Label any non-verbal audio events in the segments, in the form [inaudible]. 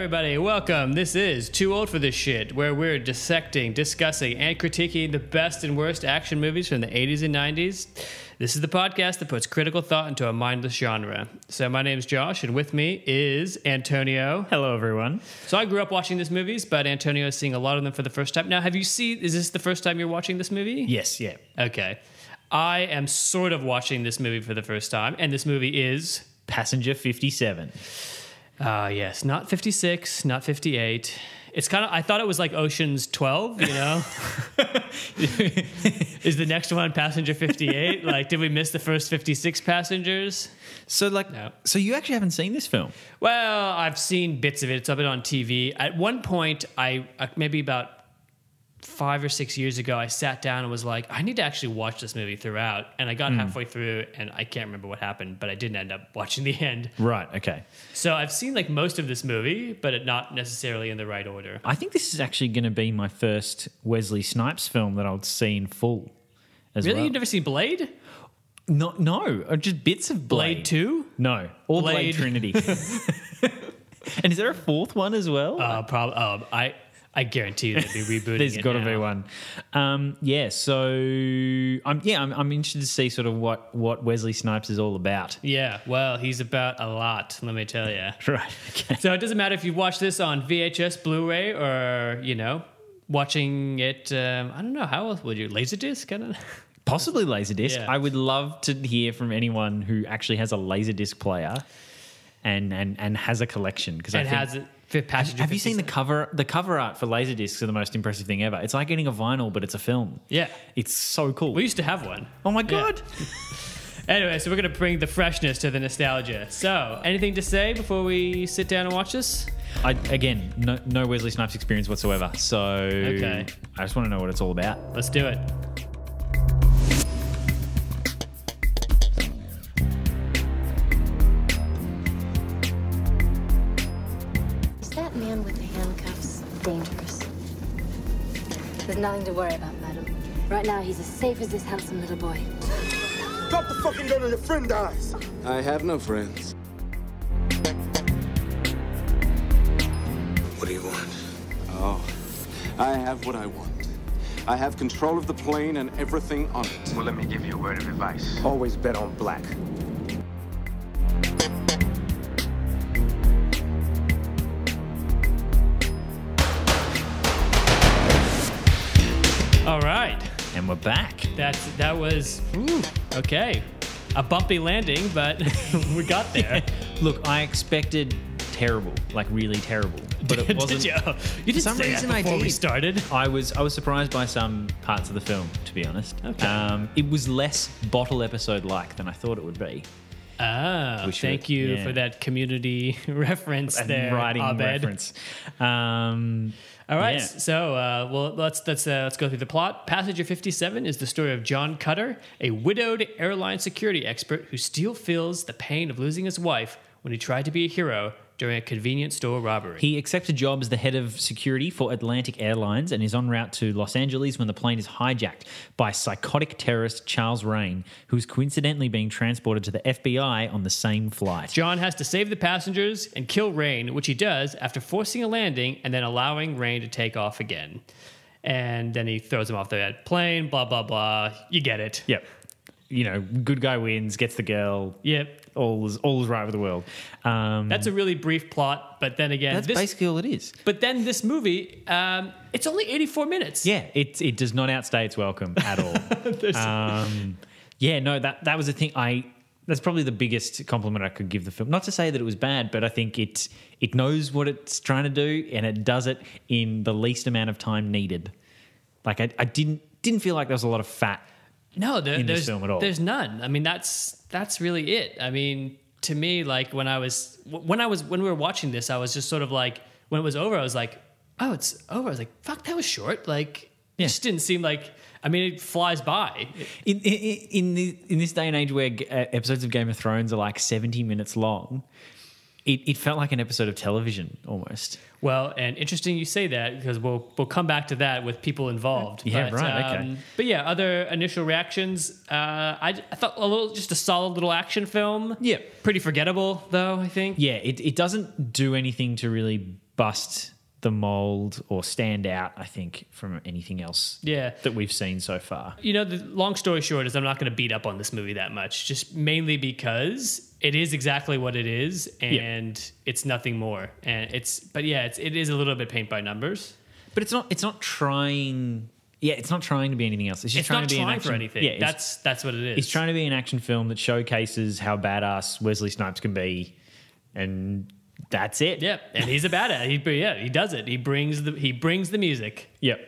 shit. All right, everybody, welcome. This is Too Old for This Shit, where we're dissecting, discussing, and critiquing the best and worst action movies from the 80s and 90s. This is the podcast that puts critical thought into a mindless genre. So, my name's Josh, and with me is Antonio. Hello, everyone. So, I grew up watching these movies, but Antonio is seeing a lot of them for the first time. Now, have you seen, is this the first time you're watching this movie? Yes, yeah. Okay. I am sort of watching this movie for the first time, and this movie is Passenger 57. Ah, yes, not 56, not 58. It's kind of, I thought it was like Ocean's 12, you know? [laughs] Is the next one Passenger 58? like, did we miss the first 56 passengers? So, like, No. so you actually haven't seen this film? Well, I've seen bits of it. It's up on TV. At one point, I, uh, maybe about five or six years ago, I sat down and was like, I need to actually watch this movie throughout. And I got halfway through and I can't remember what happened, but I didn't end up watching the [laughs] end. Right, okay. So I've seen like most of this movie, but it not necessarily in the right order. I think this is actually going to be my first Wesley Snipes film that I'll see in full. As Really? well. You've never seen Blade? No, no, uh, just bits of Blade. Blade 2? No, all Blade, Blade. Trinity. [laughs] [laughs] and is there a fourth one as well? Uh, probably. Um, I I guarantee you they'd be [laughs] rebooting. There's got to be one. Um, yeah, so I'm yeah, I'm, I'm interested to see sort of what what Wesley Snipes is all about. Yeah. Well, he's about a lot. Let me tell you. [laughs] Right. Okay. So it doesn't matter if you watch this on VHS, Blu-ray, or you know, watching it. Um, I don't know how else would you Laserdisc? Kind of. [laughs] Possibly Laserdisc. Yeah. I would love to hear from anyone who actually has a Laserdisc player and and and has a collection because I think. has it. Fifth passenger. have you seen the cover? The cover art for Laserdiscs are the most impressive thing ever. It's like getting a vinyl, but it's a film. Yeah. It's so cool. We used to have one. oh my Yeah. god! [laughs] Anyway, so we're gonna bring the freshness to the nostalgia. So, anything to say before we sit down and watch this? I, again, no, no Wesley Snipes experience whatsoever. So Okay. I just want to know what it's all about. Let's do it. Nothing to worry about, madam. Right now, he's as safe as this handsome little boy. Drop the fucking gun or your friend dies. I have no friends. What do you want? Oh, I have what I want. I have control of the plane and everything on it. Well, let me give you a word of advice. Always bet on black. Was ooh, okay. A bumpy landing, but [laughs] we got there. Look, I expected terrible, like really terrible, but it wasn't. [laughs] did you? You didn't some say reason that I before we did. started. I was I was surprised by some parts of the film, to be honest. Okay. Um, it was less bottle episode like than I thought it would be. Ah, We should- thank you yeah. for that community [laughs] reference there, writing Abed. reference. Um, All right, Yeah. so uh, well, let's let's uh, let's go through the plot. Passenger Fifty Seven is the story of John Cutter, a widowed airline security expert who still feels the pain of losing his wife when he tried to be a hero during a convenience store robbery. He accepts a job as the head of security for Atlantic Airlines and is en route to Los Angeles when the plane is hijacked by psychotic terrorist Charles Rane, who's coincidentally being transported to the FBI on the same flight. John has to save the passengers and kill Rane, which he does after forcing a landing and then allowing Rane to take off again. And then he throws him off the plane, blah, blah, blah. You get it. Yep. You know, good guy wins, gets the girl. Yep. All is all is right with the world. Um, That's a really brief plot, but then again, that's this, basically all it is. but then this movie, um, it's only 84 minutes. Yeah, it it does not outstay its welcome at all. [laughs] um, yeah, no, that that was the thing. I that's probably the biggest compliment I could give the film. Not to say that it was bad, but I think it it knows what it's trying to do and it does it in the least amount of time needed. Like I, I didn't didn't feel like there was a lot of fat. No, there, there's film at all. There's none. I mean, that's that's really it. I mean, to me, like when I was when I was when we were watching this, I was just sort of like when it was over, I was like, oh, it's over. I was like, fuck, that was short. Like, Yeah. it just didn't seem like. I mean, it flies by. In in in, the, in this day and age where uh, episodes of Game of Thrones are like seventy minutes long, it, it felt like an episode of television almost. Well, and interesting you say that because we'll we'll come back to that with people involved. Yeah, But, right, okay. um, But yeah, other initial reactions. Uh, I, I thought a little, just a solid little action film. Yeah. pretty forgettable though. I think. Yeah, it, it doesn't do anything to really bust the mold or stand out, I think, from anything else Yeah. that we've seen so far. You know, the long story short is I'm not going to beat up on this movie that much, just mainly because it is exactly what it is, and it's nothing more. And it's, but yeah, it's it is a little bit paint by numbers. But it's not it's not trying yeah, it's not trying to be anything else. It's just It's trying to be trying an action for anything. Yeah, that's that's what it is. It's trying to be an action film that showcases how badass Wesley Snipes can be, and that's it. Yep, and he's a badass. He, yeah, he does it. He brings the he brings the music. Yep.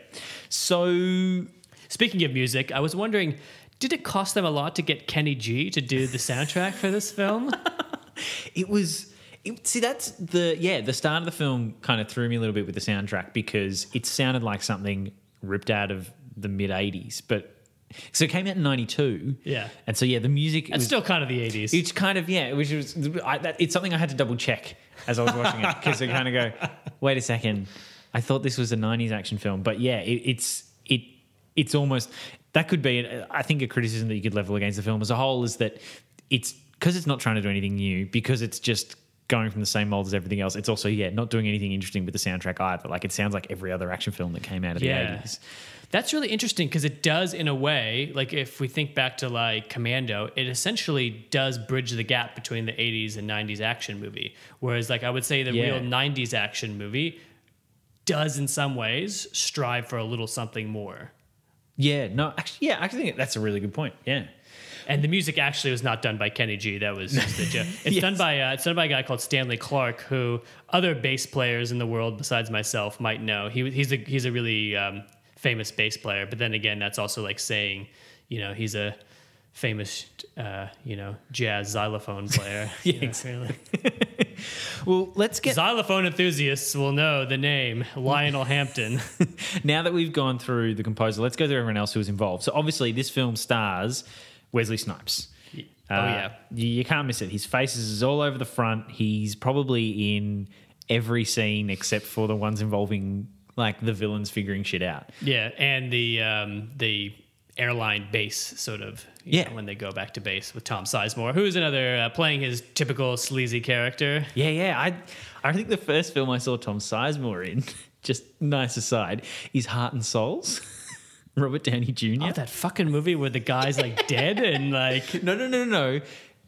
So Speaking of music, I was wondering, did it cost them a lot to get Kenny G to do the soundtrack for this film? [laughs] it was. It, see, that's the yeah. The start of the film kind of threw me a little bit with the soundtrack because it sounded like something ripped out of the mid '80s, but so it came out in '92. Yeah. and so yeah, the music It's was, still kind of the '80s. It's kind of yeah, which was I, that, it's something I had to double check as I was watching it because I kind of go, wait a second, I thought this was a '90s action film, but yeah, it, it's it it's almost that could be I think a criticism that you could level against the film as a whole is that it's because it's not trying to do anything new because it's just going from the same mold as everything else. It's also yeah not doing anything interesting with the soundtrack either. Like it sounds like every other action film that came out of Yeah. the '80s. That's really interesting because it does, in a way, like if we think back to like Commando, it essentially does bridge the gap between the 80s and 90s action movie. Whereas, like, I would say the Yeah. real 90s action movie does, in some ways, strive for a little something more. Yeah, no, actually, yeah, I think that's a really good point. Yeah. And the music actually was not done by Kenny G. That was just a joke. [laughs] It's Yes. done by uh, it's done by a guy called Stanley Clarke, who other bass players in the world besides myself might know. He he's a he's a really um, famous bass player. But then again, that's also like saying, you know, he's a famous uh, you know jazz xylophone [laughs] player. Yeah, exactly. [laughs] Well, let's get Xylophone enthusiasts will know the name Lionel Hampton. now that we've gone through the composer, let's go through everyone else who was involved. So obviously, this film stars Wesley Snipes. Oh, Uh, yeah. you, you can't miss it. His face is all over the front. He's probably in every scene except for the ones involving like the villains figuring shit out. Yeah, and the um, the airline base sort of you Yeah. know, when they go back to base with Tom Sizemore, who's another uh, playing his typical sleazy character. Yeah, yeah. I I think the first film I saw Tom Sizemore in, [laughs] just nice aside, is Heart and Souls. [laughs] [laughs] Robert Downey Jr. Oh, that fucking movie where the guy's like dead and like [laughs] no, no, no, no, no.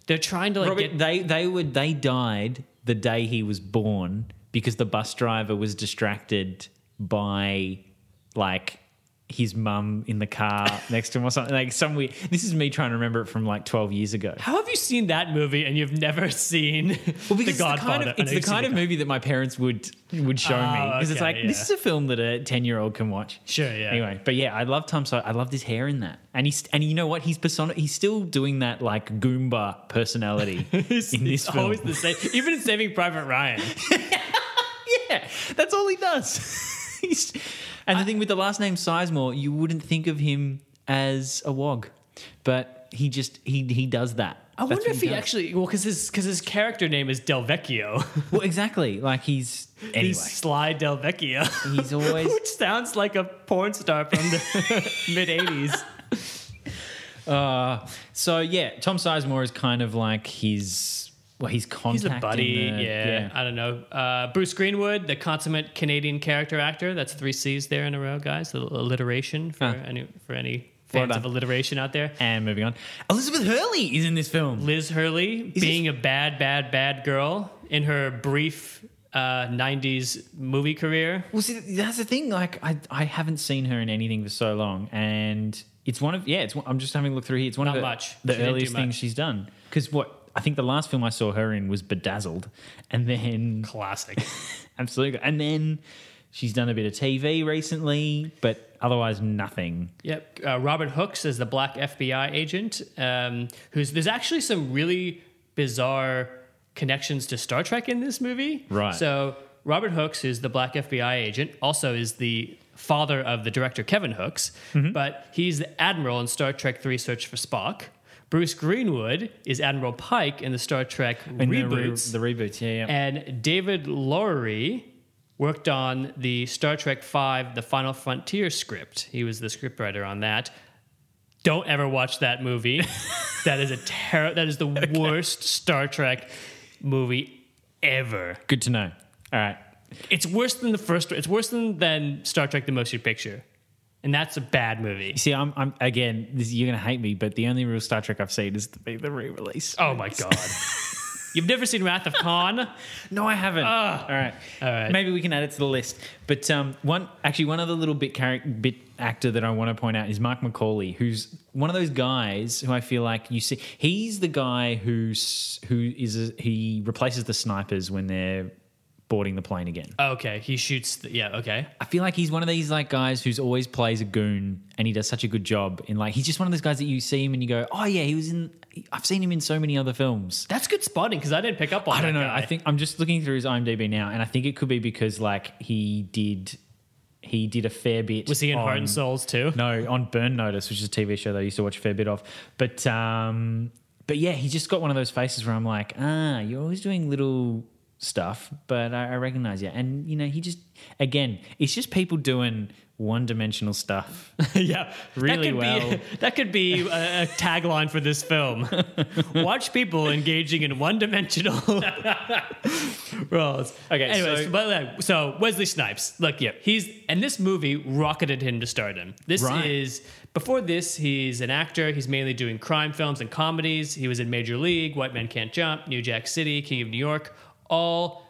they're trying to like Robert, get. they they were they died the day he was born because the bus driver was distracted by like his mum in the car [laughs] next to him or something like some weird. This is me trying to remember it from like twelve years ago. How have you seen that movie and you've never seen [laughs] Well, because The it's the kind of, it's the kind of movie that my parents would would show me Oh, because it's okay, like this is a film that a ten year old can watch. Sure, yeah. Anyway, but yeah, I love Tom. So I loved his hair in that, and he's and you know what? He's persona. He's still doing that like Goomba personality [laughs] in this it's film. always the same. Even in Saving Private Ryan. Yeah, that's all he does. He's, and the thing with the last name Sizemore, you wouldn't think of him as a wog, but he just he he does that. I That's wonder if he does. actually well because his because his character name is Del Vecchio. [laughs] Well, exactly. Like he's anyway. He's Sly Del Vecchio. He's [laughs] always Which sounds like a porn star from the [laughs] mid 80s. uh, so yeah. Tom Sizemore is kind of like his well, he's He's a buddy. the- yeah, I don't know. Uh, Bruce Greenwood, the consummate Canadian character actor. That's three C's there in a row, guys. The alliteration for Ah. any for any Well fans of alliteration out there. And moving on, Elizabeth Hurley is in this film. Liz Hurley Is being a bad, bad, bad girl in her brief uh, 90s movie career. Well, see, that's the thing. Like, I I haven't seen her in anything for so long, and it's one of yeah. It's one, I'm just having a look through here. It's one Not of the, much. the She earliest things she's done. Because what I think the last film I saw her in was Bedazzled, and then Classic. [laughs] absolutely, and then she's done a bit of TV recently, but otherwise nothing. Yep. Uh, Robert Hooks is the black FBI agent. Um, who's there's actually some really bizarre connections to Star Trek in this movie. Right. So Robert Hooks is the black FBI agent. Also is the father of the director Kevin Hooks, Mm-hmm. but he's the admiral in Star Trek Three: Search for Spock. Bruce Greenwood is Admiral Pike in the Star Trek In the re- The, reboots, yeah, yeah. and David Loughery worked on the Star Trek V, The Final Frontier script. He was the scriptwriter on that. Don't ever watch that movie. [laughs] that is a terror. That is the worst Star Trek movie ever. Good to know. All right. It's worse than the first. It's worse than, than Star Trek: The Motion Picture, and that's a bad movie. See, I'm, I'm again. This, you're gonna hate me, but the only real Star Trek I've seen is the, the re-release. Oh my god! [laughs] You've never seen Wrath of Khan? No, I haven't. all right, All right. Maybe we can add it to the list. But um, one, actually, one other little bit character, bit actor that I want to point out is Mark Macaulay, who's one of those guys who I feel like you see. He's the guy who's who is a, he replaces the snipers when they're boarding the plane again. Okay, he shoots. The, yeah. Okay. I feel like he's one of these like guys who's always plays a goon and he does such a good job in like he's just one of those guys that you see him and you go, oh yeah, he was in. I've seen him in so many other films. That's good spotting because I didn't pick up on. I don't know. guy. I think I'm just looking through his IMDb now, and I think it could be because like he did, he did a fair bit. was he in Heart and Souls too? No, on Burn Notice, which is a TV show that I used to watch a fair bit of. But um, but yeah, he just got one of those faces where I'm like, ah, you're always doing little stuff, but I, I recognize you. And you know, he just again, it's just people doing one-dimensional stuff. [laughs] [laughs] yeah, Really that well. Be, [laughs] that could be a, a tagline for this film. Watch people engaging in one-dimensional roles. Okay, Anyways, so- but like, so Wesley Snipes, look, yeah, he's and this movie rocketed him to stardom. This Right. is before this, he's an actor. He's mainly doing crime films and comedies. He was in Major League, White Men Can't Jump, New Jack City, King of New York, all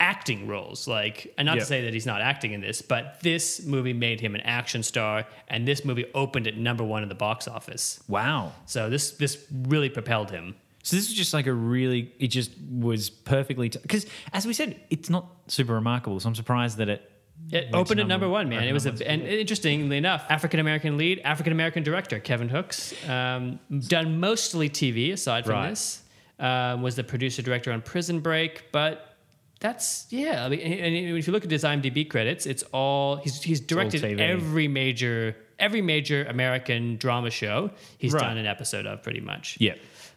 acting roles. Like, and not Yeah. to say that he's not acting in this, but this movie made him an action star, and this movie opened at number one in the box office. wow. So this this really propelled him. So this was just like a really, it just was perfectly because as we said, it's not super remarkable. So I'm surprised that it It opened at number one, man. It was number a, and interestingly enough, African American lead, African American director Kevin Hooks, um, done mostly TV aside from Right. this. Um, was the producer director on Prison Break, but that's yeah. I mean, and if you look at his IMDb credits, it's all he's he's directed every major every major American drama show he's Right. done an episode of pretty much. Yeah.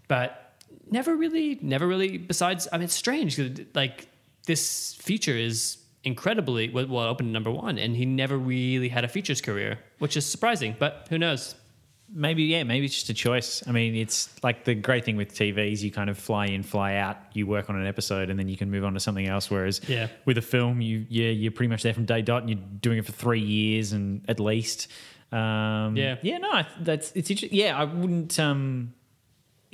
but never really, never really. Besides, I mean, it's strange. Like this feature is incredibly well well, it opened number one, and he never really had a features career, which is surprising. But who knows? Maybe yeah, maybe it's just a choice. I mean, it's like the great thing with TVs, you kind of fly in, fly out. You work on an episode, and then you can move on to something else. Whereas Yeah. with a film, you yeah, you're pretty much there from day dot, and you're doing it for three years and at least. Um, Yeah. yeah, no, that's it's interesting. Yeah, I wouldn't. Um,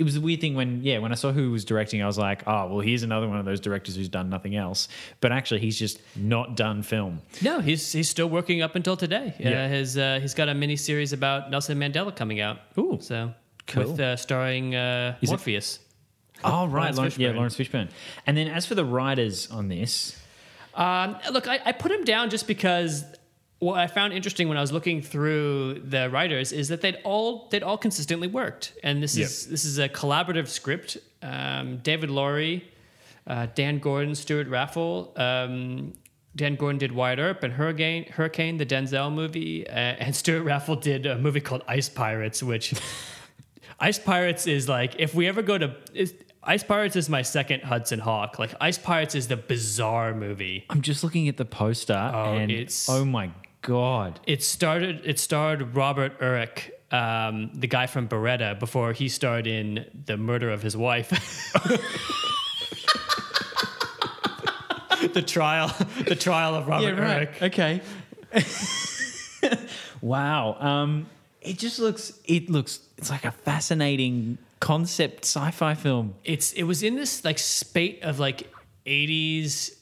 it was a weird thing when yeah, when I saw who was directing, I was like, oh well, here's another one of those directors who's done nothing else. But actually, he's just not done film. No, he's he's still working up until today. Yeah. Uh, his uh, he's got a mini series about Nelson Mandela coming out. Ooh, so cool. with uh, starring uh, Is it- Morpheus. Oh right, Laurence Laurence, yeah, Laurence Fishburne. And then as for the writers on this, Um, look, I, I put him down just because what I found interesting when I was looking through the writers is that they'd all they'd all consistently worked, and this is this is a collaborative script. Um, David Loughery, uh, Dan Gordon, Stewart Raffill. Um, Dan Gordon did Wyatt Earp and Hurricane, Hurricane, the Denzel movie, uh, and [laughs] Stewart Raffill did a movie called Ice Pirates, which [laughs] Ice Pirates is like if we ever go to is, Ice Pirates is my second Hudson Hawk. Like Ice Pirates is the bizarre movie. I'm just looking at the poster, and it's- oh my god, It started. It starred Robert Urich, um, the guy from Baretta, before he starred in the murder of his wife. [laughs] the trial, the trial of Robert Urich. Okay. [laughs] wow. Um, it just looks. It looks. It's like a fascinating concept sci-fi film. It's it was in this like spate of like eighties,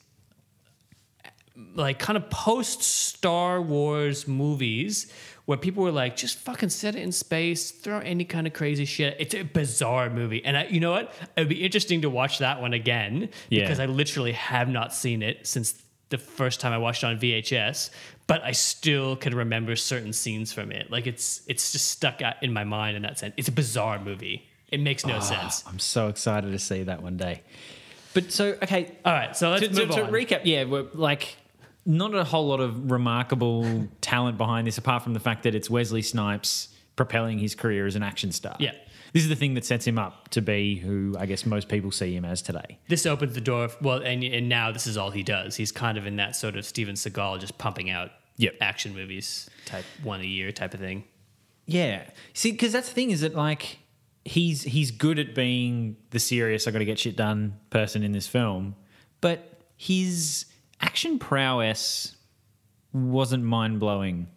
like kind of post Star Wars movies. Where people were like, just fucking set it in space, throw any kind of crazy shit. It's a bizarre movie, and I, you know what? It'd be interesting to watch that one again Yeah. because I literally have not seen it since the first time I watched it on VHS. But I still can remember certain scenes from it. Like it's it's just stuck out in my mind in that sense. It's a bizarre movie. It makes no ah, sense. I'm so excited to see that one day. But so okay, All right, so let's to, to- move to on. recap, yeah, we're like not a whole lot of remarkable [laughs] talent behind this, apart from the fact that it's Wesley Snipes propelling his career as an action star. Yeah. this is the thing that sets him up to be who I guess most people see him as today. This opens the door. Well, and and now this is all he does. He's kind of in that sort of Steven Seagal, just pumping out Yep. action movies type one a year type of thing. Yeah. See, because that's the thing is that like he's he's good at being the serious I got to get shit done person in this film, but his action prowess wasn't mind blowing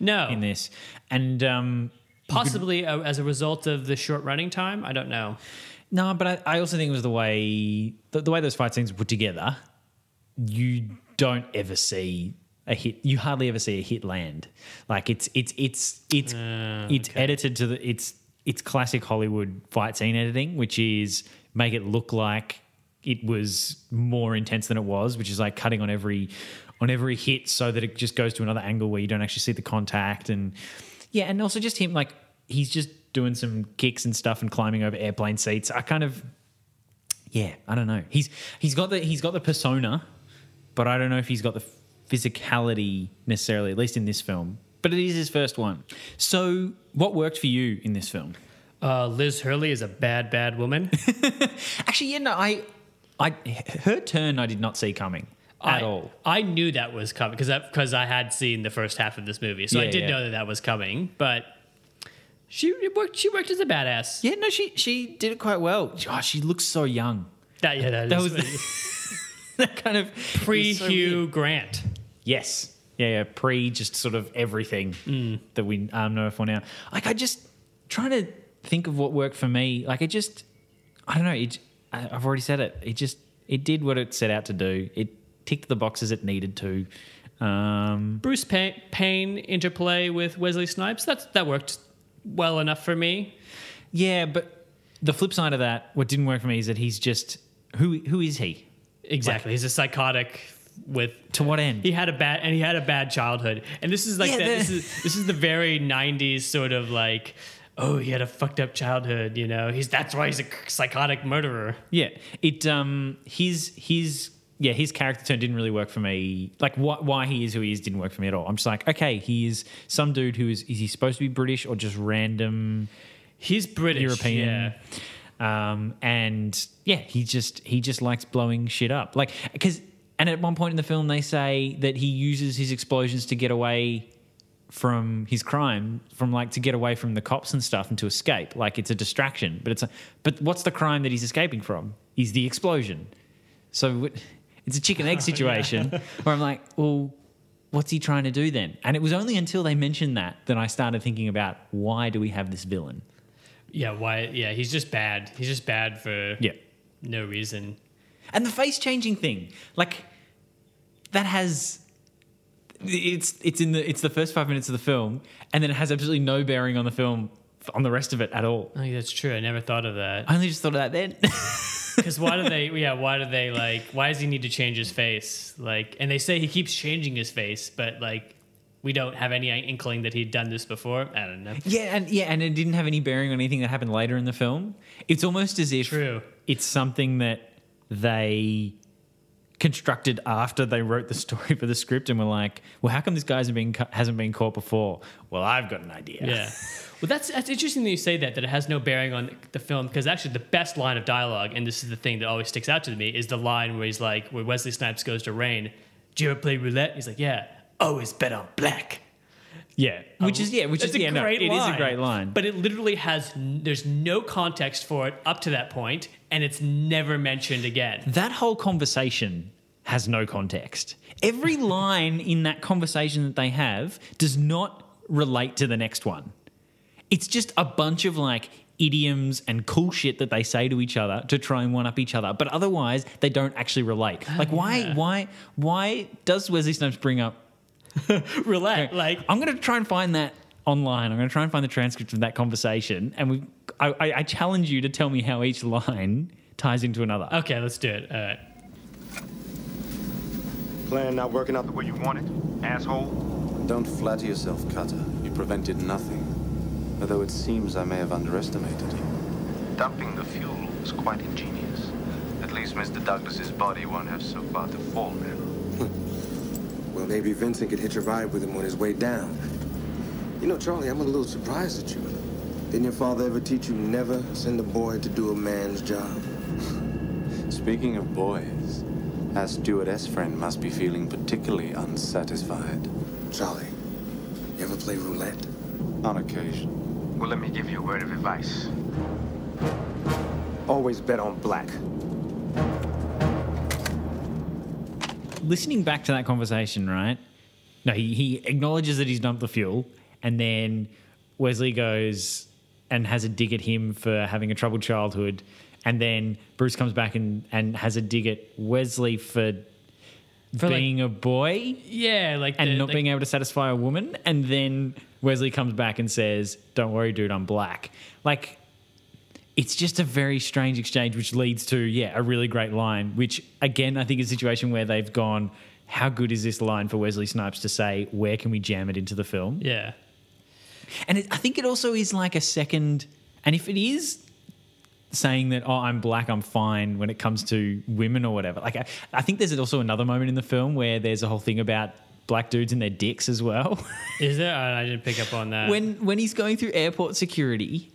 No, in this, and um, possibly uh, as a result of the short running time. I don't know. no, but I, I also think it was the way the, the way those fight scenes were put together. You don't ever see a hit. You hardly ever see a hit land. Like it's it's it's it's it's edited to the it's it's classic Hollywood fight scene editing, which is make it look like it was more intense than it was, which is like cutting on every on every hit so that it just goes to another angle where you don't actually see the contact and yeah, and also just him like he's just doing some kicks and stuff and climbing over airplane seats. I kind of yeah, I don't know. He's he's got the he's got the persona, but I don't know if he's got the physicality necessarily, at least in this film. But it is his first one. So, what worked for you in this film? Uh, Liz Hurley is a bad, bad woman. [laughs] Actually, yeah, no, I, I, her turn, I did not see coming at I, all. I knew that was coming because because I had seen the first half of this movie, so I did yeah. know that that was coming. But she worked. She worked as a badass. Yeah, no, she she did it quite well. Oh, she looks so young. That yeah, that, was [laughs] that kind of [laughs] pre so Hugh weird. Grant. Yes. Yeah, yeah, pre just sort of everything that we um, know for now. Like, I just trying to think of what worked for me. Like, it just, I don't know. It, I- I've already said it. It just, it did what it set out to do. It ticked the boxes it needed to. Um, Bruce Payne, Payne interplay with Wesley Snipes. That's that worked well enough for me. yeah, but the flip side of that, what didn't work for me is that he's just who who is he? Exactly. He's a psychotic with To what end? he had a bad and he had a bad childhood. And this is like Yeah, that, this is this is the very 90s sort of like oh, he had a fucked up childhood, you know. He's that's why he's a psychotic murderer. Yeah, it um his his yeah his character turn didn't really work for me. Like why why he is who he is didn't work for me at all. I'm just like okay, he is some dude who is is he supposed to be British or just random He's British, European? Yeah. Um, and yeah, he just he just likes blowing shit up. Like because and at one point in the film they say that he uses his explosions to get away from his crime from like to get away from the cops and stuff and to escape. Like it's a distraction but it's a but what's the crime that he's escaping from? Is the explosion. So it's a chicken egg [laughs] oh, situation where i'm like well what's he trying to do then? And it was only until they mentioned that that i started thinking about why do we have this villain? Yeah, why yeah, he's just bad. He's just bad for yeah. no reason. And the face changing thing, like that has it's it's in the it's the first five minutes of the film, and then it has absolutely no bearing on the film on the rest of it at all. Oh, yeah, that's true. I never thought of that. I only just thought of that then. [laughs] Because why do they? [laughs] Yeah, why do they like? Why does he need to change his face? Like, and they say he keeps changing his face, but like, we don't have any inkling that he'd done this before. I don't know. yeah, and yeah, and it didn't have any bearing on anything that happened later in the film. It's almost as if True. it's something that they constructed after they wrote the story for the script and were like, well, how come this guy hasn't been caught before? Well, I've got an idea. Yeah. Well, that's that's interesting that you say that that it has no bearing on the film because actually the best line of dialogue, and this is the thing that always sticks out to me, is the line where he's like, where Wesley Snipes goes to Rane, "Do you ever play roulette?" He's like, "Yeah, oh, always bet on black." Yeah, which is yeah, which is a yeah, no, it is a great line. But it literally has there's no context for it up to that point, and it's never mentioned again. that whole conversation has no context. Every [laughs] line in that conversation that they have does not relate to the next one. It's just a bunch of like idioms and cool shit that they say to each other to try and one up each other, but otherwise they don't actually relate. Oh, like why why why does Wesley Snipes bring up [laughs] roulette, like I'm going to try and find that online. I'm going to try and find the transcript of that conversation and we I, I, I challenge you to tell me how each line ties into another. okay, let's do it. All right. Plan not working out the way you want it, asshole? Don't flatter yourself, Cutter. You prevented nothing. Although it seems I may have underestimated you. Dumping the fuel was quite ingenious. At least Mr. Douglas's body won't have so far to fall now. [laughs] Well, maybe Vincent could hitch a ride with him on his way down. You know, Charlie, I'm a little surprised at you. Didn't your father ever teach you never send a boy to do a man's job? [laughs] Speaking of boys, our stewardess friend must be feeling particularly unsatisfied. Charlie, you ever play roulette? On occasion. Well, let me give you a word of advice. Always bet on black. Listening back to that conversation, right? No, he, he acknowledges that he's dumped the fuel, and then Wesley goes and has a dig at him for having a troubled childhood, and then Bruce comes back and, and has a dig at Wesley for, For, like- being a boy Yeah, like and the- not like- being able to satisfy a woman, and then Wesley comes back and says, "Don't worry, dude, I'm black." Like. It's just a very strange exchange, which leads to yeah a really great line. Which again, I think is a situation where they've gone, "How good is this line for Wesley Snipes to say? Where can we jam it into the film?" Yeah. And it, I think it also is like a second. And if it is saying that, "Oh, I'm black, I'm fine," when it comes to women or whatever, like I, I think there's also another moment in the film where there's a whole thing about black dudes and their dicks as well. Is there? I I didn't pick up on that. when when he's going through airport security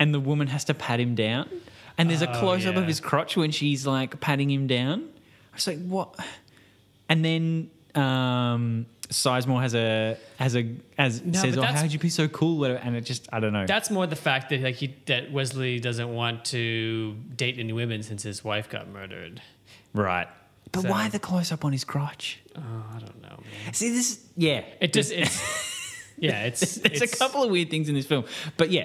and the woman has to pat him down. And there's a Oh, close up yeah. of his crotch when she's like patting him down. I was like what? And then um Sizemore has a has a as No, says oh how'd you be so cool? Whatever," and it just i don't know. That's more the fact that like he that Wesley doesn't want to date any women since his wife got murdered. right. But So- why the close up on his crotch? Oh, I don't know, man. see this yeah. It just [laughs] it's yeah, it's [laughs] there's it's a couple of weird things in this film. But yeah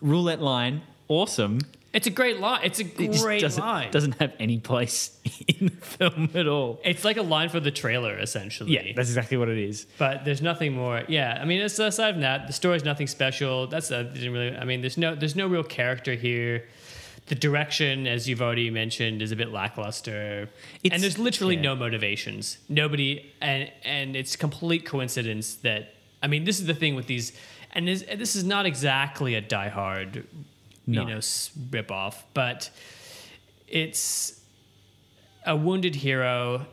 roulette line awesome It's a great line. It's a it just great doesn't, line. doesn't have any place [laughs] in the film at all It's like a line for the trailer, essentially. yeah that's exactly what it is but there's nothing more. Yeah, I mean, it's, aside from that, the story's nothing special. That's uh, didn't really. I mean, there's no there's no real character here. The direction, as you've already mentioned, is a bit lackluster, It's- and there's literally yeah. no motivations. Nobody, and and it's complete coincidence that. I mean, this is the thing with these, and this, this is not exactly a Die Hard, No. you know, rip off, but it's a wounded hero.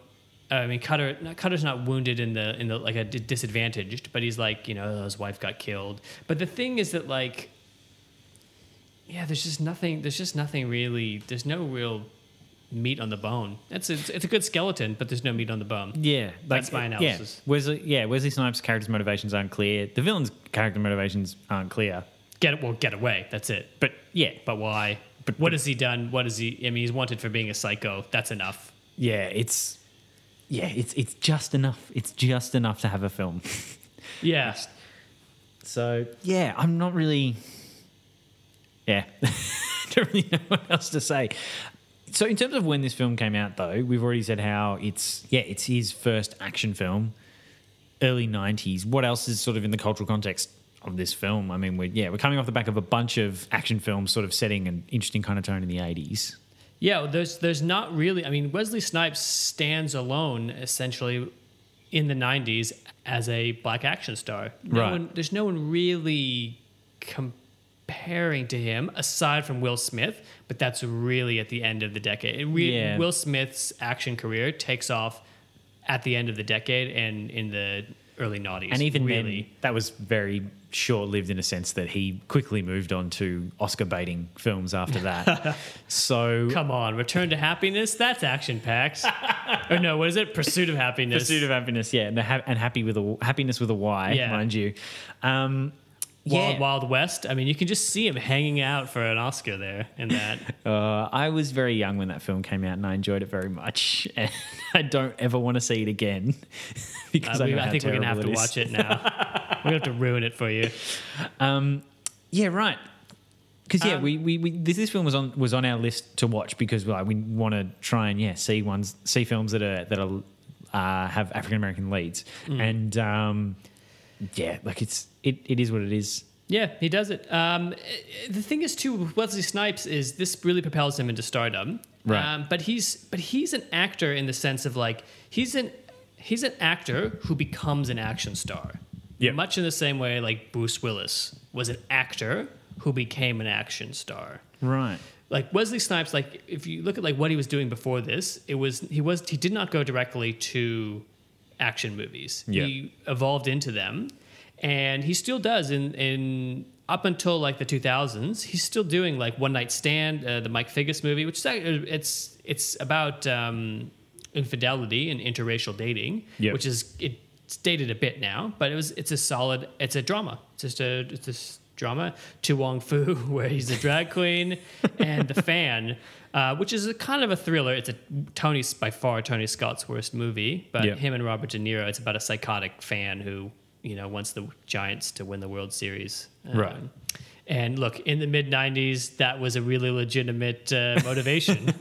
I mean, Cutter. not- Cutter's not wounded in the in the like a disadvantaged, but he's like you know oh, his wife got killed. But the thing is that like, yeah, there's just nothing. There's just nothing really. There's no real meat on the bone. It's a, it's a good skeleton, but there's no meat on the bone. Yeah, That's my analysis. Yeah, Wesley, yeah, Wesley Snipes' character's motivations aren't clear. The villain's character motivations aren't clear. Get well, get away. That's it. But yeah, But why? But what has he done? What has he? I mean, he's wanted for being a psycho. That's enough. yeah, it's yeah, it's it's just enough. It's just enough to have a film. [laughs] Yeah. So yeah, I'm not really. Yeah, [laughs] don't really know what else to say. So in terms of when this film came out, though, we've already said how it's yeah, it's his first action film, early '90s. What else is sort of in the cultural context of this film? I mean, we're yeah, we're coming off the back of a bunch of action films, sort of setting an interesting kind of tone in the '80s. Yeah, there's there's not really. I mean, Wesley Snipes stands alone essentially in the '90s as a black action star. No Right. one, there's no one really comparing to him aside from Will Smith, but that's really at the end of the decade. Re- Yeah. Will Smith's action career takes off at the end of the decade and in the early noughties. And even really. then, that was very short lived in a sense that he quickly moved on to Oscar baiting films after that. [laughs] so Come on, Return to Happiness. That's action packed. [laughs] or no, what is it? Pursuit of Happiness. Pursuit of Happiness, yeah, and happy with a happiness with a Y, Yeah. mind you. Um, Wild, yeah, Wild West. I mean, you can just see him hanging out for an Oscar there in that. [laughs] uh, I was very young when that film came out, and I enjoyed it very much. [laughs] And I don't ever want to see it again [laughs] because Uh, I, we- I think we're gonna have to watch it now. we're gonna have to ruin it for you. Yeah, right. Because yeah, Um, we, we, we this, this film was on was on our list to watch because like, we want to try and yeah see ones see films that are that are uh, have African American leads Mm. and um, yeah like it's it, it is what it is. Yeah, he does it. Um, the thing is, too, with Wesley Snipes is this really propels him into stardom. Right. Um, but he's but he's an actor in the sense of like he's an he's an actor who becomes an action star. Yep. Much in the same way, like Bruce Willis was an actor who became an action star. Right. like Wesley Snipes, like if you look at like what he was doing before this, it was he was he did not go directly to action movies. Yeah. He evolved into them, and he still does in in up until like the 2000s, he's still doing like One Night Stand, uh, the Mike Figgis movie, which is it's it's about um, infidelity and interracial dating, Yep. which is it's dated a bit now, but it was it's a solid it's a drama. It's just a it's this drama. To Wong Foo, [laughs] where he's a drag queen, and the fan, uh, which is a kind of a thriller. It's a Tony by far Tony Scott's worst movie, but Yep. him and Robert De Niro. It's about a psychotic fan who you know wants the Giants to win the World Series. Um, Right. And look, in the mid '90s, that was a really legitimate uh, motivation.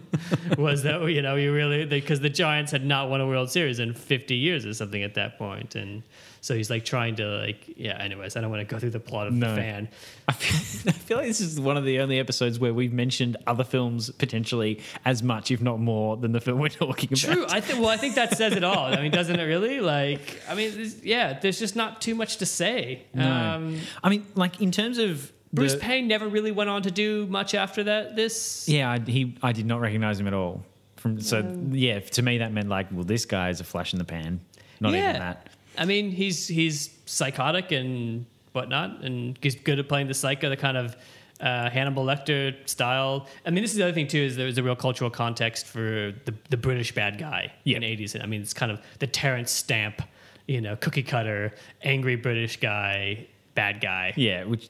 [laughs] was that you know you really because the Giants had not won a World Series in 50 years or something at that point, and so he's like trying to like yeah. Anyways, I don't want to go through the plot of No. the fan. I feel, [laughs] I feel like this is one of the only episodes where we've mentioned other films potentially as much, if not more, than the film we're talking about. True. I [laughs] think. Well, I think that says it all. I mean, doesn't it really? Like, I mean, there's- yeah. There's just not too much to say. No. Um, I mean, like in terms of Bruce the- Payne never really went on to do much after that. This. Yeah, I, he I did not recognize him at all. From so yeah, to me that meant like, well, this guy is a flash in the pan. Not yeah. even that. I mean, he's he's psychotic and whatnot, and he's good at playing the psycho, the kind of uh, Hannibal Lecter style. I mean, this is the other thing too is there's a real cultural context for the the British bad guy Yeah. in '80s. I mean, it's kind of the Terence Stamp, you know, cookie cutter, angry British guy, bad guy. Yeah, which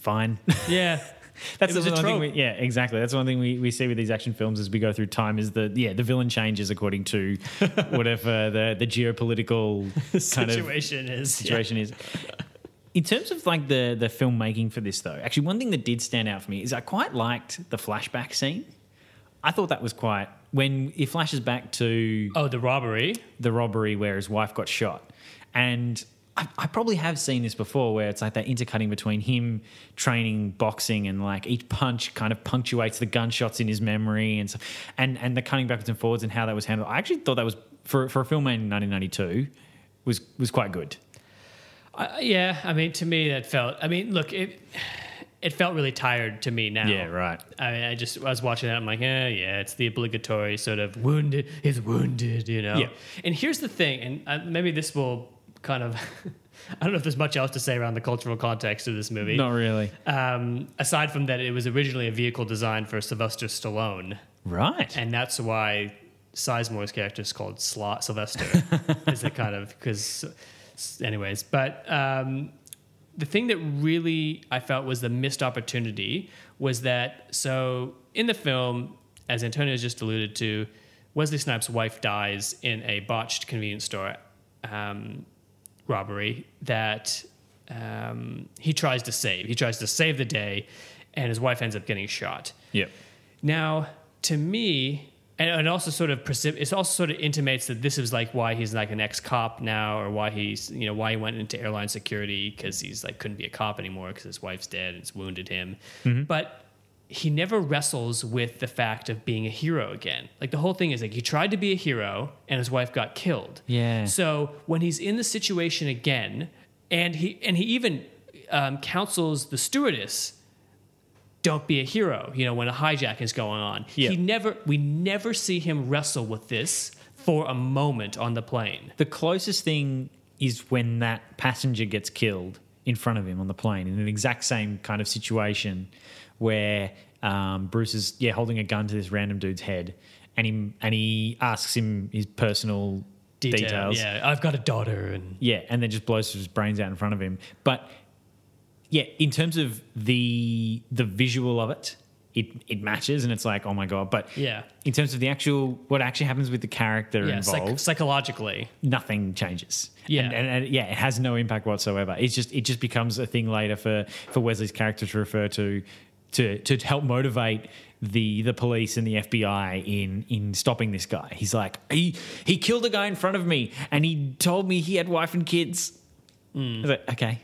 fine. Yeah. [laughs] [laughs] That's the a one thing. We, yeah, exactly. That's one thing we, we see with these action films as we go through time is that yeah, the villain changes according to [laughs] whatever the the geopolitical [laughs] kind of Situation is situation is. In terms of like the the filmmaking for this though, actually one thing that did stand out for me is I quite liked the flashback scene. I thought that was quite when it flashes back to Oh, the robbery. the robbery where his wife got shot. And I, I probably have seen this before where it's like that intercutting between him training boxing and like each punch kind of punctuates the gunshots in his memory and so, and and the cutting backwards and forwards and how that was handled. I actually thought that was for for a film made in 1992 was was quite good. Uh, yeah, I mean, to me, that felt. I mean, look, it it felt really tired to me now. Yeah, right. I mean, I just I was watching that. I'm like, eh, yeah, it's the obligatory sort of wounded. is wounded, you know. Yeah. And here's the thing, and uh, maybe this will kind of. [laughs] I don't know if there's much else to say around the cultural context of this movie. Not really. Um, aside from that, it was originally a vehicle designed for Sylvester Stallone, Right. and that's why Sizemore's character is called Sla- Sylvester. [laughs] is it kind of because, anyways, but um, the thing that really I felt was the missed opportunity was that so in the film, as Antonio has just alluded to, Wesley Snipes' wife dies in a botched convenience store um, robbery that um, he tries to save. He tries to save the day, and his wife ends up getting shot. Yep. Now, to me, and it also sort of precip- it also sort of intimates that this is like why he's like an ex cop now, or why he's you know why he went into airline security because he's like couldn't be a cop anymore because his wife's dead and it's wounded him. But he never wrestles with the fact of being a hero again. Like the whole thing is like he tried to be a hero and his wife got killed. Yeah. So when he's in the situation again, and he and he even um, counsels the stewardess don't be a hero you know when a hijack is going on Yeah. he never we never see him wrestle with this for a moment on the plane The closest thing is when that passenger gets killed in front of him on the plane in an exact same kind of situation where um, Bruce is yeah holding a gun to this random dude's head and he and he asks him his personal Detail, details. yeah i've got a daughter and Yeah, and then just blows his brains out in front of him. But yeah, in terms of the the visual of it, it it matches, and it's like, oh my god. But Yeah. in terms of the actual what actually happens with the character yeah psych- involved, psychologically nothing changes. Yeah. and, and, and yeah, it has no impact whatsoever. It's just it just becomes a thing later for for Wesley's character to refer to to to help motivate the the police and the FBI in in stopping this guy. He's like he he killed a guy in front of me, and he told me he had wife and kids. Hmm. Was like, okay,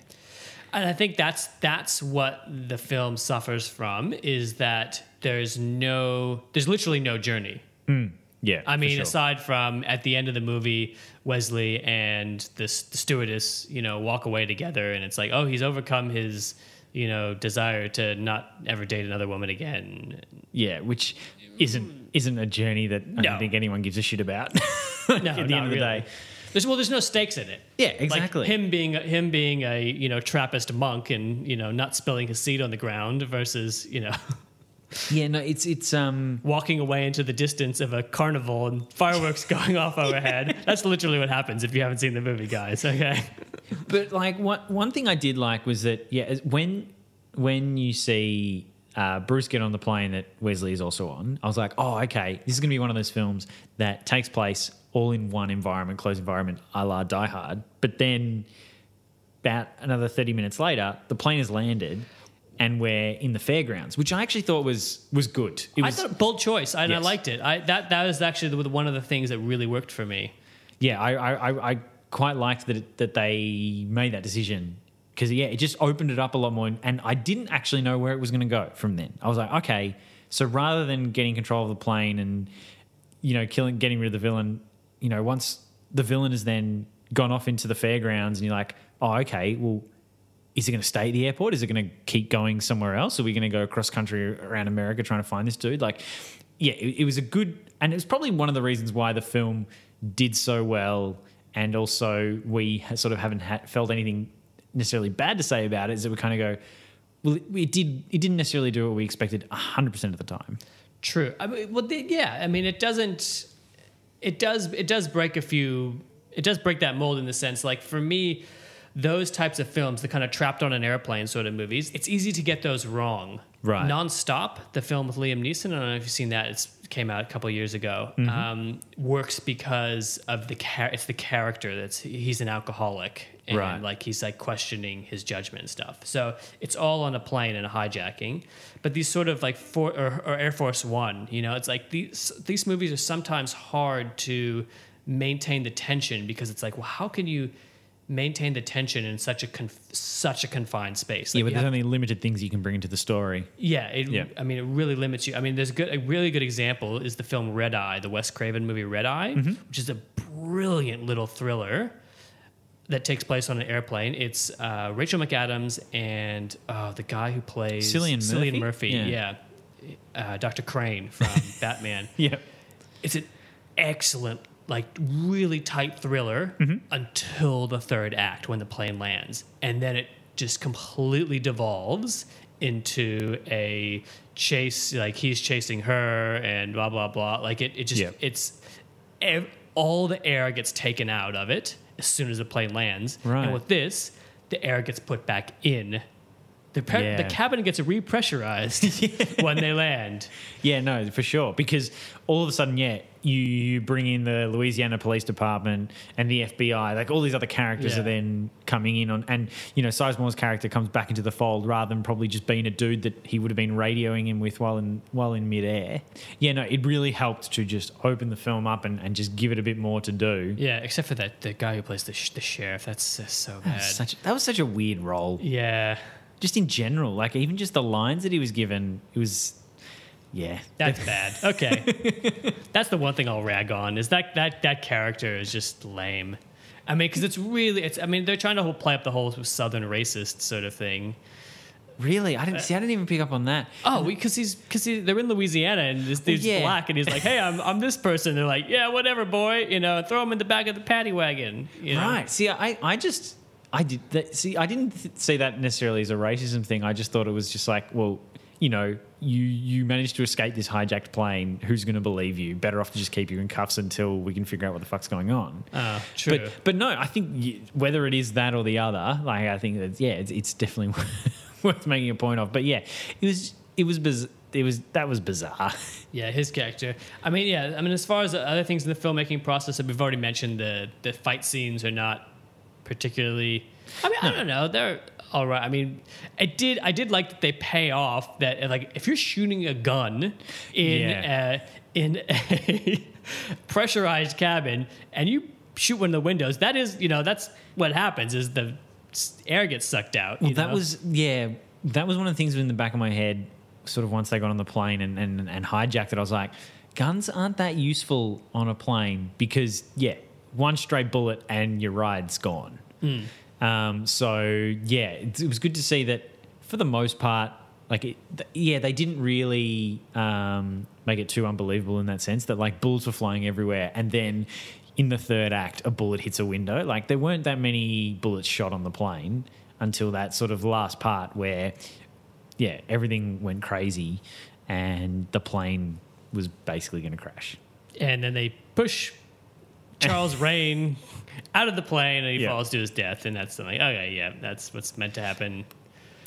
And I think that's that's what the film suffers from is that there's no there's literally no journey. Hmm. yeah. I mean, sure. aside from at the end of the movie, Wesley and this the stewardess, you know, walk away together, and it's like, oh, he's overcome his, you know, desire to not ever date another woman again. yeah, which isn't isn't a journey that I No. don't think anyone gives a shit about. [laughs] No, at the end of the really. day. There's, well, there's no stakes in it. Yeah, Like, exactly. him being him being a you know Trappist monk and you know not spilling his seed on the ground versus you know [laughs] yeah, no, it's it's um walking away into the distance of a carnival and fireworks [laughs] going off overhead. That's literally what happens if you haven't seen the movie, guys. Okay. But like one one thing I did like was that yeah, when when you see uh, Bruce get on the plane that Wesley is also on, I was like, oh, okay, this is going to be one of those films that takes place all in one environment, closed environment, a la Die Hard. But then about another thirty minutes later, the plane has landed. And we're in the fairgrounds, which I actually thought was was good. It I was, thought bold choice, and I liked it. I that that was actually the, one of the things that really worked for me. yeah, I I, I, I quite liked that it, that they made that decision because yeah, it just opened it up a lot more, and I didn't actually know where it was going to go from then. I was like, okay, so rather than getting control of the plane and you know killing, getting rid of the villain, you know, once the villain has then gone off into the fairgrounds, and you're like, oh, okay, well. Is it going to stay at the airport? Is it going to keep going somewhere else? Are we going to go across country around America trying to find this dude? Like, yeah, it, it was a good, and it was probably one of the reasons why the film did so well, and also we sort of haven't had, felt anything necessarily bad to say about it. Is that we kind of go, well, it, it did, it didn't necessarily do what we expected hundred percent of the time. True. I mean, well, the, yeah. I mean, it doesn't. It does. It does break a few. It does break that mold in the sense, like for me, those types of films, the kind of trapped on an airplane sort of movies, it's easy to get those wrong. Right. Nonstop, the film with Liam Neeson. I don't know if you've seen that. It came out a couple of years ago. Mm-hmm. Um, works because of the char- It's the character that's he's an alcoholic and Right. like he's like questioning his judgment and stuff. So it's all on a plane and a hijacking. But these sort of like for or, or Air Force One, you know, it's like these these movies are sometimes hard to maintain the tension because it's like, well, how can you maintain the tension in such a conf- such a confined space? yeah, but there's have- only limited things you can bring into the story. yeah, it, Yeah. I mean, it really limits you. I mean, there's a good, a really good example is the film Red Eye, the Wes Craven movie Red Eye, Mm-hmm. which is a brilliant little thriller that takes place on an airplane. It's uh, Rachel McAdams and uh, the guy who plays Cillian Murphy? Murphy, Yeah. yeah, Uh, Dr. Crane from [laughs] Batman. Yeah, It's an excellent, like really tight thriller Mm-hmm. until the third act when the plane lands, and then it just completely devolves into a chase. Like he's chasing her, and blah blah blah. Like it, it just Yeah. it's ev- all the air gets taken out of it as soon as the plane lands. Right. And with this, the air gets put back in. The, pre- Yeah. the cabin gets repressurized [laughs] when they land. Yeah, no, for sure. Because all of a sudden, yeah, you, you bring in the Louisiana Police Department and the FBI, like all these other characters Yeah. are then coming in on, and you know, Sizemore's character comes back into the fold rather than probably just being a dude that he would have been radioing him with while in while in midair. Yeah, no, it really helped to just open the film up and, and just give it a bit more to do. Yeah, except for that the guy who plays the, sh- the sheriff. That's uh, so That bad. was such that was such a weird role. yeah, Just in general, like even just the lines that he was given, it was, yeah, that's bad. Okay, [laughs] that's the one thing I'll rag on is that that that character is just lame. I mean, because it's really it's. I mean, they're trying to play up the whole southern racist sort of thing. really, I didn't uh, see. I didn't even pick up on that. Oh, because he's because he, they're in Louisiana and this dude's yeah. black and he's like, hey, I'm I'm this person. They're like, yeah, whatever, boy. You know, throw him in the back of the paddy wagon. You know? Right. See, I, I just, I did that. See, I didn't th- see that necessarily as a racism thing. I just thought it was just like, well, you know, you you managed to escape this hijacked plane. Who's going to believe you? Better off to just keep you in cuffs until we can figure out what the fuck's going on. Oh, true. But but no, I think y whether it is that or the other, like I think that yeah, it's, it's definitely [laughs] worth making a point of. But yeah, it was it was biz- it was that was bizarre. [laughs] Yeah, his character. I mean, yeah. I mean, as far as the other things in the filmmaking process that we've already mentioned, the the fight scenes are not particularly. I mean, I don't know. They're all right. I mean, I did. I did like that they pay off. That like if you're shooting a gun in Yeah. uh, in a [laughs] pressurized cabin and you shoot one of the windows, that is, you know, that's what happens. Is the air gets sucked out. Well, that know? was yeah. That was one of the things in the back of my head. Sort of once they got on the plane and, and, and hijacked it, I was like, guns aren't that useful on a plane because yeah, one stray bullet and your ride's gone. Um, so yeah, it, it was good to see that for the most part, like it, th- yeah, they didn't really um, make it too unbelievable in that sense that like bullets were flying everywhere, and then in the third act, a bullet hits a window. Like there weren't that many bullets shot on the plane until that sort of last part where, yeah, everything went crazy, and the plane was basically going to crash. And then they push [laughs] Charles Rane out of the plane and he Yeah. falls to his death. And that's like, okay, yeah, that's what's meant to happen.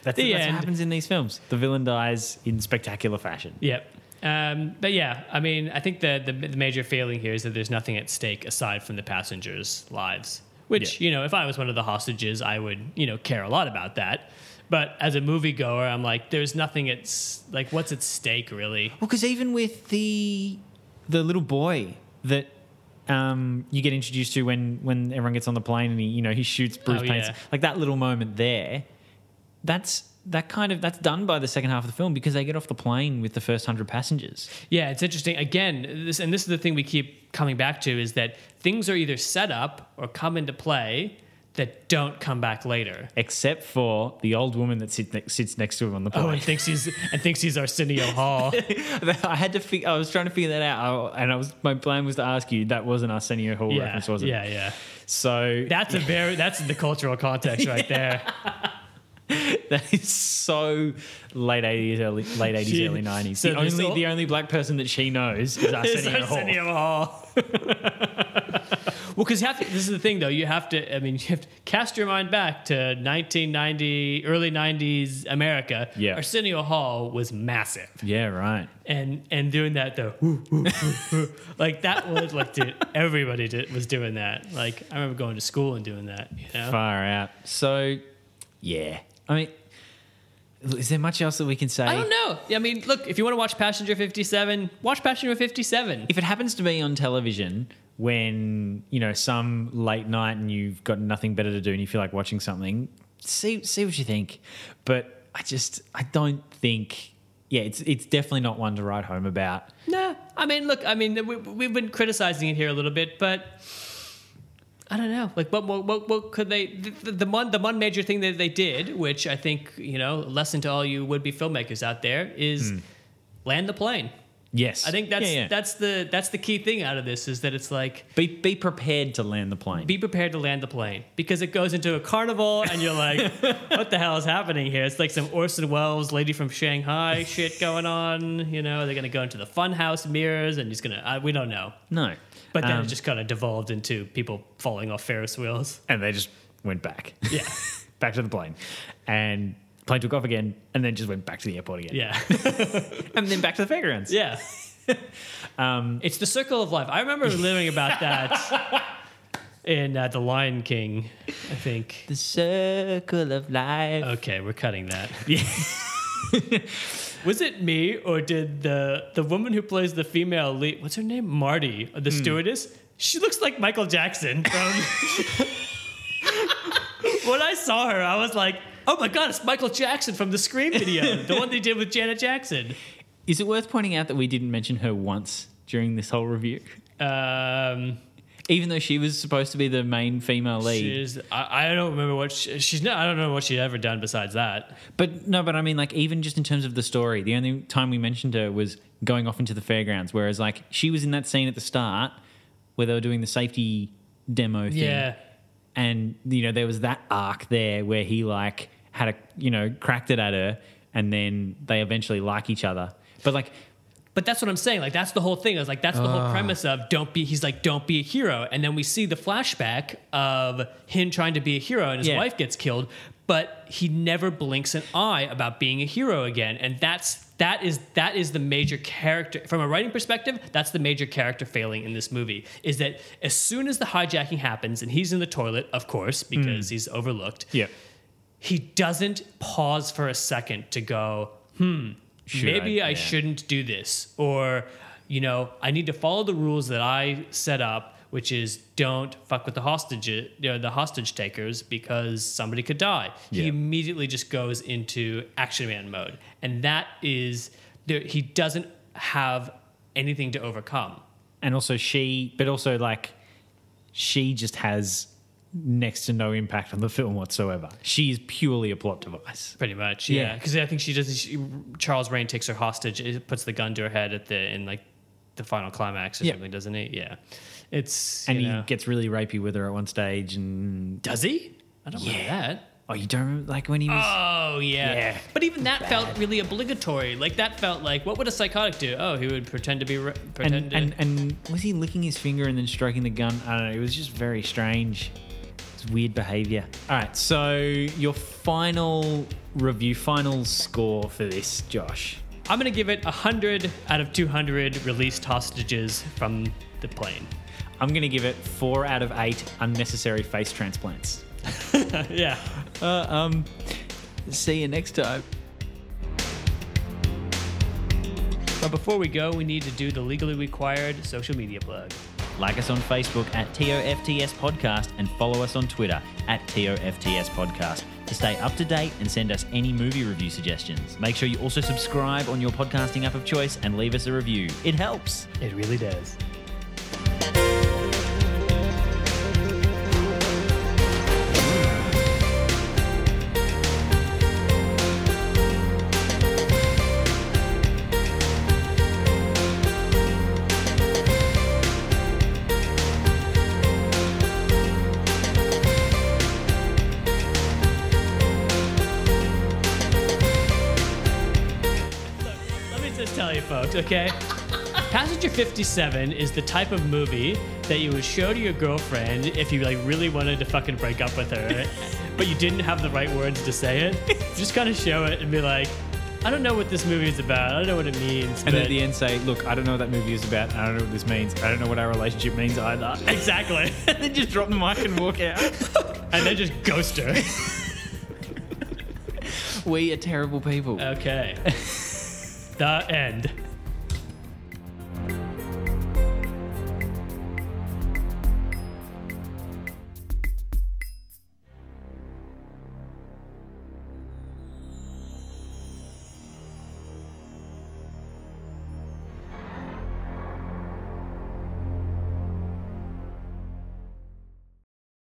That's, The that's what happens in these films. The villain dies in spectacular fashion. Yep. Um, but yeah, I mean, I think the, the the major failing here is that there's nothing at stake aside from the passengers' lives. Which Yeah. you know, if I was one of the hostages, I would you know care a lot about that. But as a moviegoer, I'm like, there's nothing at like what's at stake really. Well, because even with the the little boy that um, you get introduced to when when everyone gets on the plane and he you know he shoots Bruce Oh, Payne's yeah. like that little moment there, that's that kind of that's done by the second half of the film because they get off the plane with the first hundred passengers. Yeah, it's interesting. Again, this and this is the thing we keep coming back to is that things are either set up or come into play that don't come back later. Except for the old woman that sits, ne- sits next to him on the Oh, plane. and thinks he's and thinks he's Arsenio Hall. [laughs] I had to. Fig- I was trying to figure that out, I- and I was my plan was to ask you. That wasn't Arsenio Hall yeah, reference, was it? yeah, yeah. So That's a very that's the cultural context right [laughs] there. [laughs] That is so late eighties, early late eighties, early nineties. so the only all- the only black person that she knows is It's Arsenio Hall. Arsenio Hall. Well, because this is the thing, though. You have to. I mean, [laughs] you have to cast your mind back to 1990, early 90s America. Yeah. Arsenio Hall was massive. Yeah, right. and and doing that though like that was like dude everybody did, was doing that like i remember going to school and doing that you know Far out. So, yeah. I mean, is there much else that we can say? i don't know i mean look if you want to watch passenger 57 watch passenger 57 If it happens to be on television when you know some late night and you've got nothing better to do and you feel like watching something, see see what you think. But I just I don't think. Yeah, it's it's definitely not one to write home about. nah i mean look i mean we, we've been criticizing it here a little bit but I don't know. Like, what, what, what, what could they? The, the one, the one major thing that they did, which I think you know, lesson to all you would-be filmmakers out there, is hmm. land the plane. Yes, I think that's Yeah, yeah. that's the that's the key thing out of this is that it's like be be prepared to land the plane. be prepared to land the plane because it goes into a carnival and you're like, [laughs] what the hell is happening here? It's like some Orson Welles lady from Shanghai shit going on. You know, they're gonna go into the funhouse mirrors and he's gonna. Uh, we don't know, no, but then Um, it just kind of devolved into people falling off Ferris wheels. and they just went back. Yeah, [laughs] back to the plane, and plane took off again, and then just went back to the airport again. yeah, [laughs] and then back to the fairgrounds. yeah. [laughs] Um, it's the circle of life. I remember learning about that [laughs] in uh, The Lion King. I think. the circle of life. Okay, we're cutting that. Yeah. Was it me or did the the woman who plays the female lead? What's her name? Marty, the stewardess. She looks like Michael Jackson from. when I saw her, I was like, "Oh my god, it's Michael Jackson from the Scream video, the one they did with Janet Jackson." Is it worth pointing out that we didn't mention her once during this whole review, Um, even though she was supposed to be the main female lead? she's I, I don't remember what she, she's. I don't know what she's ever done besides that. But no, but I mean, like even just in terms of the story, the only time we mentioned her was going off into the fairgrounds. Whereas, like, she was in that scene at the start where they were doing the safety demo thing. Yeah. And you know there was that arc there where he like had a you know cracked it at her, and then they eventually like each other. But like, But that's what I'm saying. Like that's the whole thing. I was like, that's the whole ah. premise of don't be. He's like, don't be a hero. And then we see the flashback of him trying to be a hero, and his Yeah. wife gets killed. But he never blinks an eye about being a hero again. And that's that is that is the major character from a writing perspective. That's the major character failing in this movie. Is that as soon as the hijacking happens and he's in the toilet, of course, because he's overlooked yeah, he doesn't pause for a second to go, hmm, Should maybe I- I, yeah. shouldn't do this. Or, you know, I need to follow the rules that I set up, which is don't fuck with the hostage, you know, the hostage takers because somebody could die. He immediately just goes into action man mode. And that is, there, he doesn't have anything to overcome. and also she, but also like she just has next to no impact on the film whatsoever. She is purely a plot device. Pretty much, Yeah. yeah. Because I think she does. She, Charles Rane takes her hostage, it puts the gun to her head at the in like the final climax or Yeah. something, doesn't he? Yeah. It's And you he gets really rapey with her at one stage. And does he? I don't remember that. oh, you don't remember like when he was. Oh yeah. Yeah. But even that felt really obligatory. Like that felt like what would a psychotic do? Oh, he would pretend to be re- pretend and, to. and and was he licking his finger and then stroking the gun? I don't know. It was just very strange. It's weird behavior. All right, so your final review, final score for this, Josh. I'm gonna give it hundred out of two hundred released hostages from the plane. I'm gonna give it four out of eight unnecessary face transplants. [laughs] yeah. Uh, um, see you next time. But before we go, we need to do the legally required social media plug. Like us on Facebook at TOFTS Podcast and follow us on Twitter at TOFTS Podcast to stay up to date and send us any movie review suggestions. Make sure you also subscribe on your podcasting app of choice and leave us a review. It helps. It really does. Okay? Passenger 57 is the type of movie that you would show to your girlfriend if you like really wanted to fucking break up with her, [laughs] but you didn't have the right words to say it. [laughs] Just kind of show it and be like, I don't know what this movie is about. I don't know what it means. And but at the end, say, "Look, I don't know what that movie is about. and I don't know what this means. I don't know what our relationship means either." [laughs] exactly. and then just drop the mic and walk out. and then just ghost her. we are terrible people. Okay. the end.